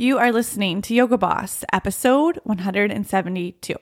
You are listening to Yoga Boss, episode 172.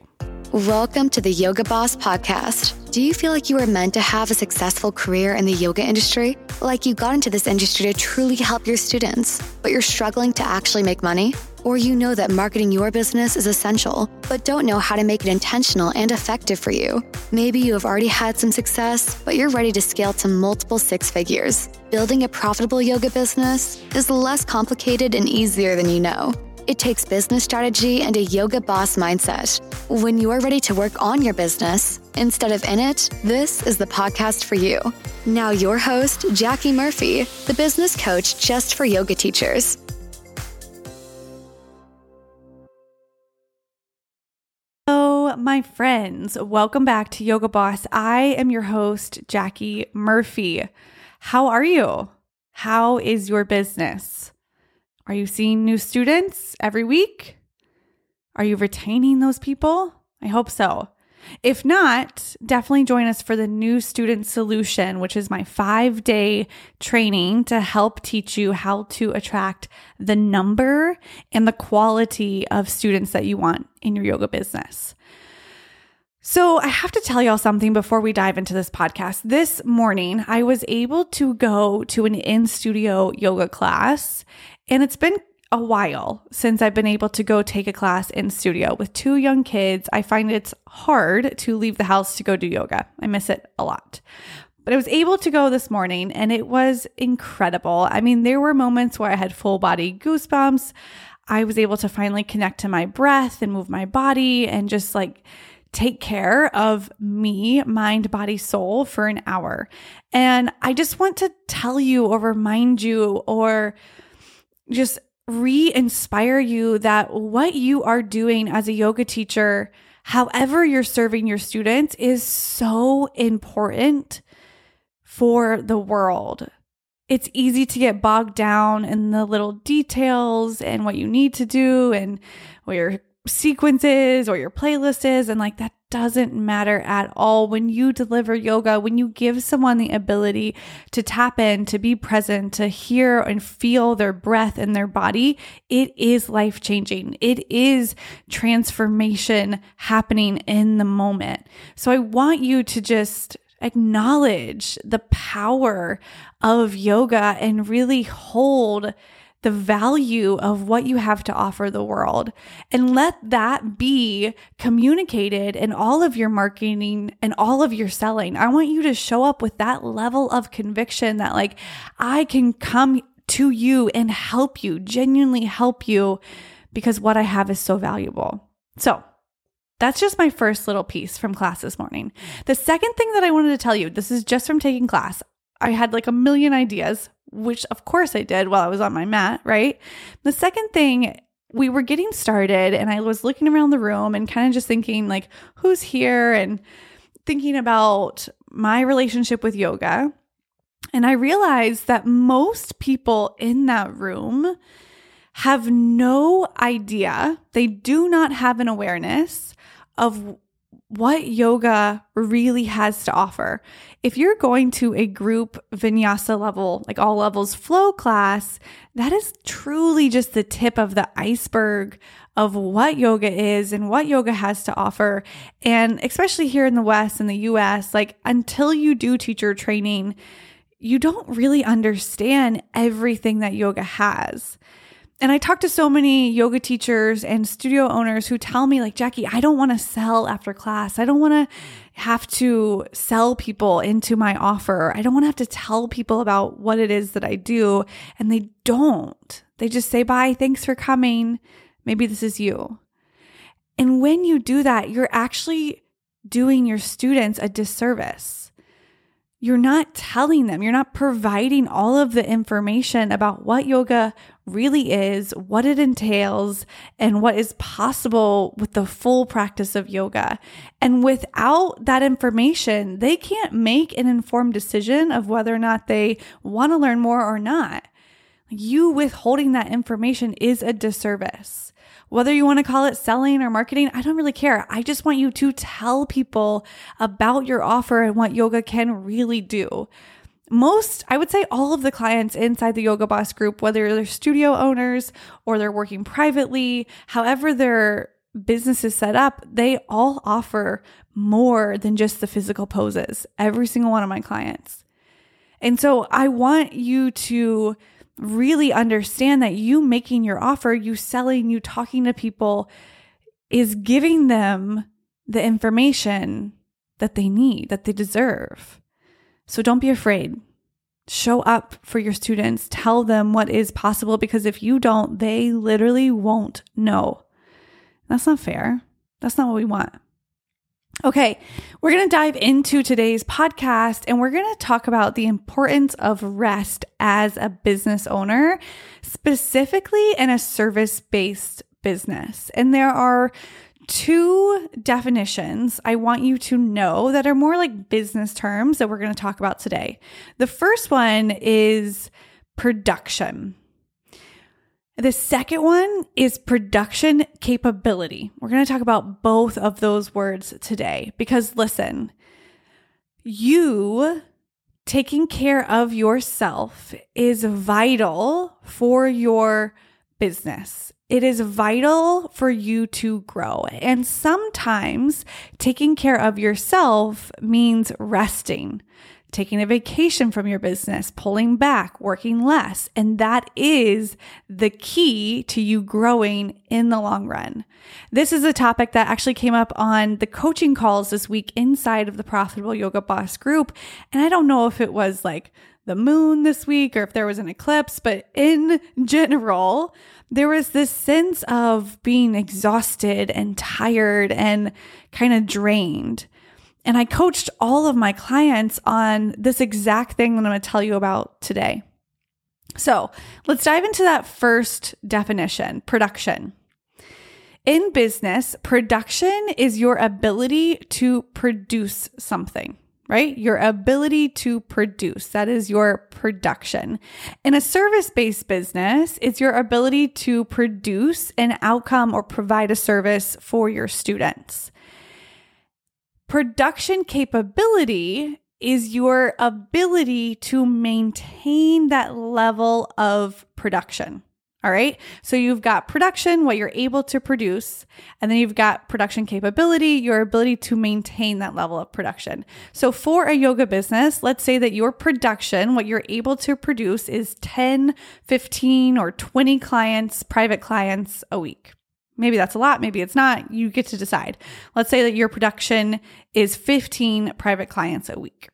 Welcome to the Yoga Boss podcast. Do you feel like you were meant to have a successful career in the yoga industry? Like you got into this industry to truly help your students, but you're struggling to actually make money? Or you know that marketing your business is essential, but don't know how to make it intentional and effective for you. Maybe you have already had some success, but you're ready to scale to multiple six figures. Building a profitable yoga business is less complicated and easier than you know. It takes business strategy and a yoga boss mindset. When you are ready to work on your business instead of in it, this is the podcast for you. Now, your host, Jackie Murphy, the business coach just for yoga teachers. My friends. Welcome back to Yoga Boss. I am your host, Jackie Murphy. How are you? How is your business? Are you seeing new students every week? Are you retaining those people? I hope so. If not, definitely join us for the new student solution, which is my five day training to help teach you how to attract the number and the quality of students that you want in your yoga business. So, I have to tell y'all something before we dive into this podcast. This morning, I was able to go to an in studio yoga class, and it's been a while since I've been able to go take a class in studio with two young kids. I find it's hard to leave the house to go do yoga. I miss it a lot. But I was able to go this morning and it was incredible. I mean, there were moments where I had full body goosebumps. I was able to finally connect to my breath and move my body and just like take care of me, mind, body, soul for an hour. And I just want to tell you or remind you or just re inspire you that what you are doing as a yoga teacher, however you're serving your students, is so important for the world. It's easy to get bogged down in the little details and what you need to do and what your sequences or your playlist is. And like that doesn't matter at all when you deliver yoga, when you give someone the ability to tap in, to be present, to hear and feel their breath in their body, it is life changing. It is transformation happening in the moment. So I want you to just acknowledge the power of yoga and really hold the value of what you have to offer the world and let that be communicated in all of your marketing and all of your selling. I want you to show up with that level of conviction that, like, I can come to you and help you, genuinely help you, because what I have is so valuable. So, that's just my first little piece from class this morning. The second thing that I wanted to tell you this is just from taking class. I had like a million ideas, which of course I did while I was on my mat, right? The second thing, we were getting started and I was looking around the room and kind of just thinking, like, who's here and thinking about my relationship with yoga. And I realized that most people in that room have no idea, they do not have an awareness of what yoga really has to offer. If you're going to a group vinyasa level, like all levels flow class, that is truly just the tip of the iceberg of what yoga is and what yoga has to offer. And especially here in the West and the US, like until you do teacher training, you don't really understand everything that yoga has. And I talk to so many yoga teachers and studio owners who tell me, like, Jackie, I don't want to sell after class. I don't want to have to sell people into my offer. I don't want to have to tell people about what it is that I do. And they don't. They just say, bye, thanks for coming. Maybe this is you. And when you do that, you're actually doing your students a disservice you're not telling them, you're not providing all of the information about what yoga really is, what it entails, and what is possible with the full practice of yoga. And without that information, they can't make an informed decision of whether or not they want to learn more or not. You withholding that information is a disservice. Whether you want to call it selling or marketing, I don't really care. I just want you to tell people about your offer and what yoga can really do. Most, I would say all of the clients inside the Yoga Boss group, whether they're studio owners or they're working privately, however their business is set up, they all offer more than just the physical poses, every single one of my clients. And so I want you to really understand that you making your offer, you selling, you talking to people is giving them the information that they need, that they deserve. So don't be afraid. Show up for your students. Tell them what is possible because if you don't, they literally won't know. That's not fair. That's not what we want. Okay, we're going to dive into today's podcast and we're going to talk about the importance of rest as a business owner, specifically in a service based business. And there are two definitions I want you to know that are more like business terms that we're going to talk about today. The first one is production. The second one is production capability. We're going to talk about both of those words today because listen, you taking care of yourself is vital for your business. It is vital for you to grow. And sometimes taking care of yourself means resting, taking a vacation from your business, pulling back, working less. And that is the key to you growing in the long run. This is a topic that actually came up on the coaching calls this week inside of the Profitable Yoga Boss group. And I don't know if it was like the moon this week or if there was an eclipse, but in general, there was this sense of being exhausted and tired and kind of drained. And I coached all of my clients on this exact thing that I'm going to tell you about today. So let's dive into that first definition production. In business, production is your ability to produce something right? Your ability to produce. That is your production. In a service based business, it's your ability to produce an outcome or provide a service for your students. Production capability is your ability to maintain that level of production. All right. So you've got production, what you're able to produce, and then you've got production capability, your ability to maintain that level of production. So for a yoga business, let's say that your production, what you're able to produce is 10, 15, or 20 clients, private clients a week. Maybe that's a lot, maybe it's not. You get to decide. Let's say that your production is 15 private clients a week.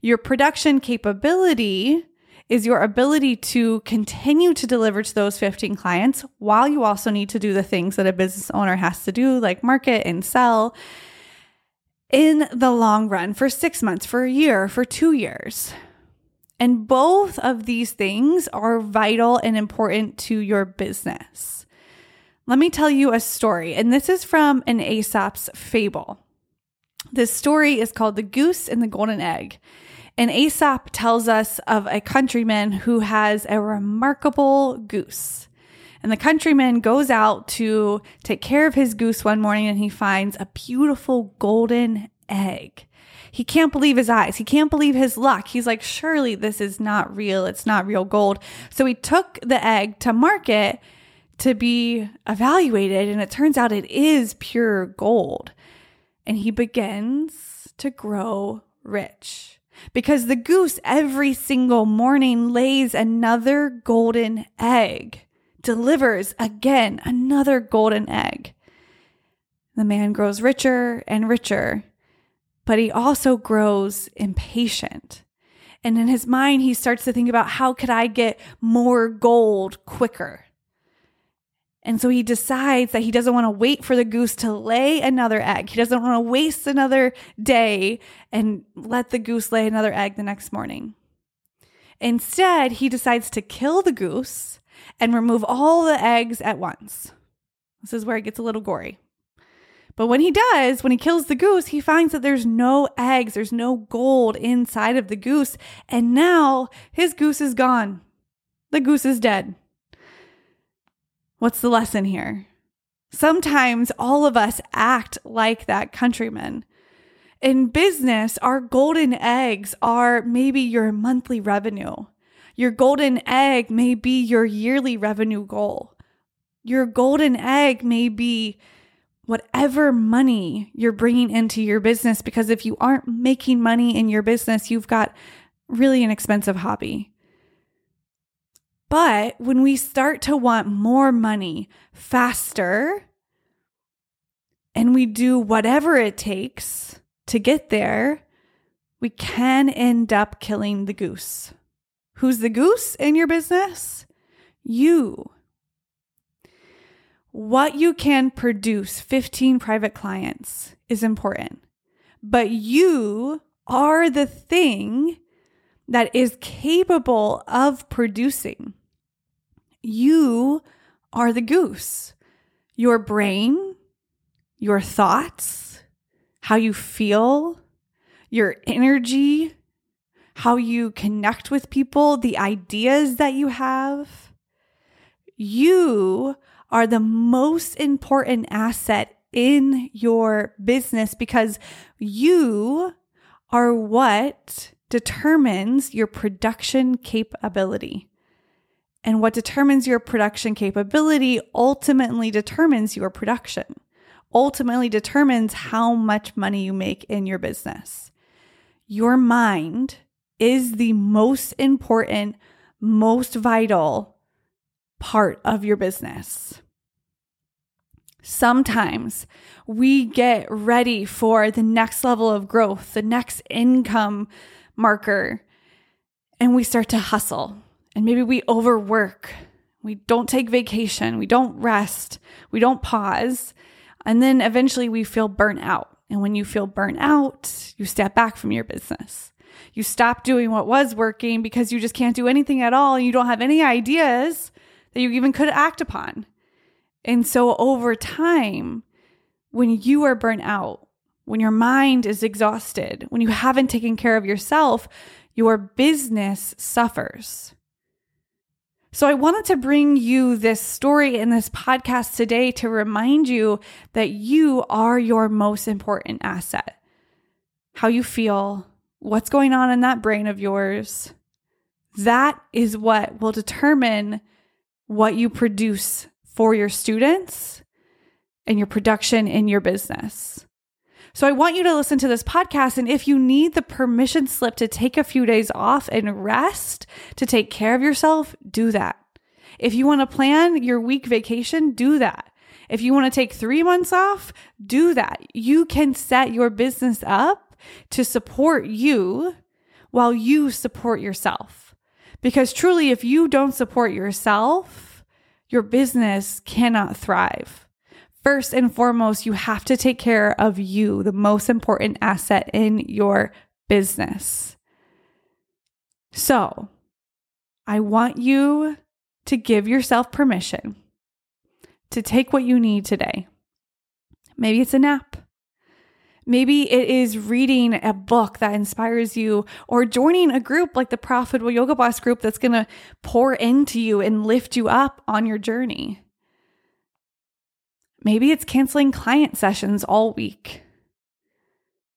Your production capability is your ability to continue to deliver to those 15 clients while you also need to do the things that a business owner has to do, like market and sell in the long run for six months, for a year, for two years. And both of these things are vital and important to your business. Let me tell you a story, and this is from an Aesop's fable. This story is called The Goose and the Golden Egg. And Aesop tells us of a countryman who has a remarkable goose. And the countryman goes out to take care of his goose one morning and he finds a beautiful golden egg. He can't believe his eyes. He can't believe his luck. He's like, surely this is not real. It's not real gold. So he took the egg to market to be evaluated, and it turns out it is pure gold. And he begins to grow rich because the goose every single morning lays another golden egg, delivers again another golden egg. The man grows richer and richer, but he also grows impatient. And in his mind, he starts to think about how could I get more gold quicker? And so he decides that he doesn't want to wait for the goose to lay another egg. He doesn't want to waste another day and let the goose lay another egg the next morning. Instead, he decides to kill the goose and remove all the eggs at once. This is where it gets a little gory. But when he does, when he kills the goose, he finds that there's no eggs, there's no gold inside of the goose. And now his goose is gone. The goose is dead. What's the lesson here? Sometimes all of us act like that countryman. In business, our golden eggs are maybe your monthly revenue. Your golden egg may be your yearly revenue goal. Your golden egg may be whatever money you're bringing into your business because if you aren't making money in your business, you've got really an expensive hobby. But when we start to want more money faster and we do whatever it takes to get there, we can end up killing the goose. Who's the goose in your business? You what you can produce 15 private clients is important, but you are the thing that is capable of producing. You are the goose. Your brain, your thoughts, how you feel, your energy, how you connect with people, the ideas that you have. You are the most important asset in your business because you are what determines your production capability. And what determines your production capability ultimately determines your production, ultimately determines how much money you make in your business. Your mind is the most important, most vital part of your business. Sometimes we get ready for the next level of growth, the next income marker, and we start to hustle. And maybe we overwork. We don't take vacation. We don't rest. We don't pause. And then eventually we feel burnt out. And when you feel burnt out, you step back from your business. You stop doing what was working because you just can't do anything at all. You don't have any ideas that you even could act upon. And so over time, when you are burnt out, when your mind is exhausted, when you haven't taken care of yourself, your business suffers. So, I wanted to bring you this story in this podcast today to remind you that you are your most important asset. How you feel, what's going on in that brain of yours, that is what will determine what you produce for your students and your production in your business. So I want you to listen to this podcast. And if you need the permission slip to take a few days off and rest to take care of yourself, do that. If you want to plan your week vacation, do that. If you want to take three months off, do that. You can set your business up to support you while you support yourself. Because truly, if you don't support yourself, your business cannot thrive. First and foremost, you have to take care of you, the most important asset in your business. So, I want you to give yourself permission to take what you need today. Maybe it's a nap. Maybe it is reading a book that inspires you or joining a group like the Profitable Yoga Boss group that's going to pour into you and lift you up on your journey. Maybe it's canceling client sessions all week.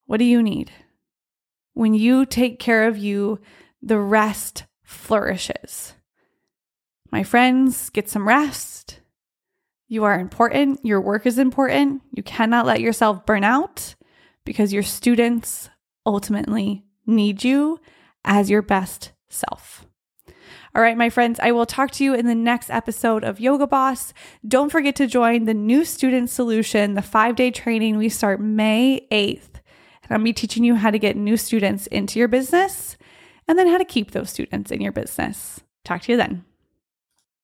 What do you need? When you take care of you, the rest flourishes. My friends, get some rest. You are important. Your work is important. You cannot let yourself burn out because your students ultimately need you as your best self. All right, my friends, I will talk to you in the next episode of Yoga Boss. Don't forget to join the new student solution, the five day training. We start May 8th. And I'll be teaching you how to get new students into your business and then how to keep those students in your business. Talk to you then.